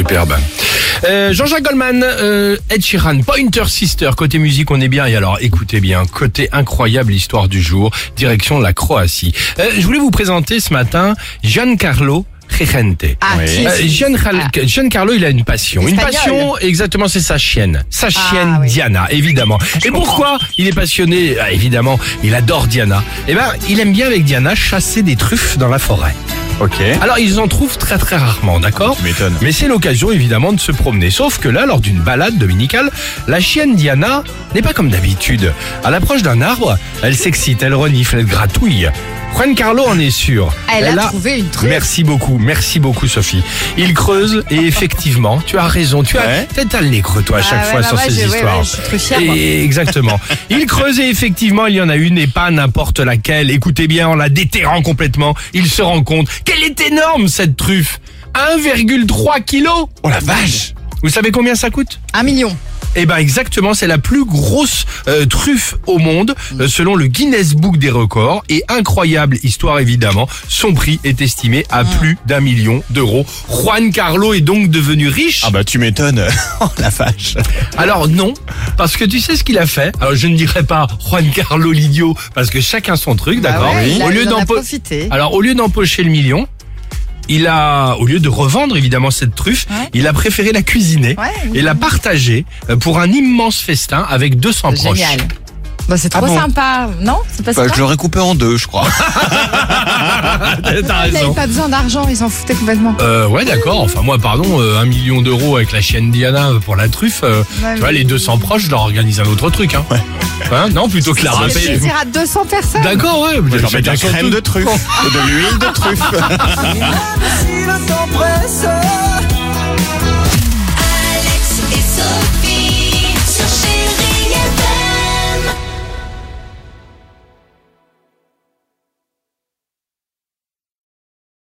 Superbe. Euh, Jean-Jacques Goldman, euh, Ed Sheeran, Pointer Sister, côté musique on est bien et alors écoutez bien, côté incroyable histoire du jour, direction la Croatie. Euh, je voulais vous présenter ce matin Giancarlo Regente. Ah, qui Euh, est-ce Giancarlo, Giancarlo, il a une passion. Une passion, exactement, c'est sa chienne. Sa chienne oui. Diana, évidemment. Et pourquoi il est passionné? Ah, Évidemment, il adore Diana. Eh ben, il aime bien avec Diana chasser des truffes dans la forêt. Ok. Alors ils en trouvent très très rarement, d'accord Tu m'étonnes. Mais c'est l'occasion évidemment de se promener. Sauf que là, lors d'une balade dominicale, la chienne Diana n'est pas comme d'habitude. À l'approche d'un arbre, elle s'excite, elle renifle, elle gratouille. Juan Carlo en est sûr. Elle a trouvé une truffe. Merci beaucoup, merci beaucoup Sophie. Il creuse et effectivement, tu as raison. Tu as Ouais. peut-être un nez creux toi à Ah chaque ouais, fois bah sur ouais, ces histoires. ouais, je suis truffière, moi. Et exactement. Il creuse et effectivement, il y en a une et pas n'importe laquelle. Écoutez bien, en la déterrant complètement, il se rend compte qu'elle est énorme cette truffe. 1,3 kilos. Oh la vache Vous savez combien ça coûte? Un million. Eh ben exactement, c'est la plus grosse euh, truffe au monde euh, selon le Guinness Book des records et incroyable histoire évidemment, son prix est estimé à plus d'un million d'euros. Juan Carlo est donc devenu riche. Ah bah tu m'étonnes. Oh la vache. Alors non, parce que tu sais ce qu'il a fait? Alors je ne dirais pas Juan Carlo l'idiot parce que chacun son truc, d'accord? Bah ouais, il a- Au lieu il en a d'empo- profité. alors au lieu d'empocher le million, il a, au lieu de revendre évidemment cette truffe, Ouais. il a préféré la cuisiner Ouais, et la partager euh, pour un immense festin avec 200 proches. Génial. Bah, c'est trop bon sympa. Non C'est pas Bah, sympa je l'aurais coupé en deux, je crois. T'as Ils raison. n'avaient pas besoin d'argent, ils s'en foutaient complètement. Euh, ouais, d'accord. Enfin, moi, pardon, euh, un million d'euros avec la chienne Diana pour la truffe. euh, Ouais, tu vois, mais- les 200 proches, je leur organise un autre truc. Hein. Hein, non, plutôt que la Ça fait rappeler. plaisir à 200 personnes. D'accord, ouais. Je vais leur mettre de la crème de truffe. Et de l'huile de truffe. Si le temps presse,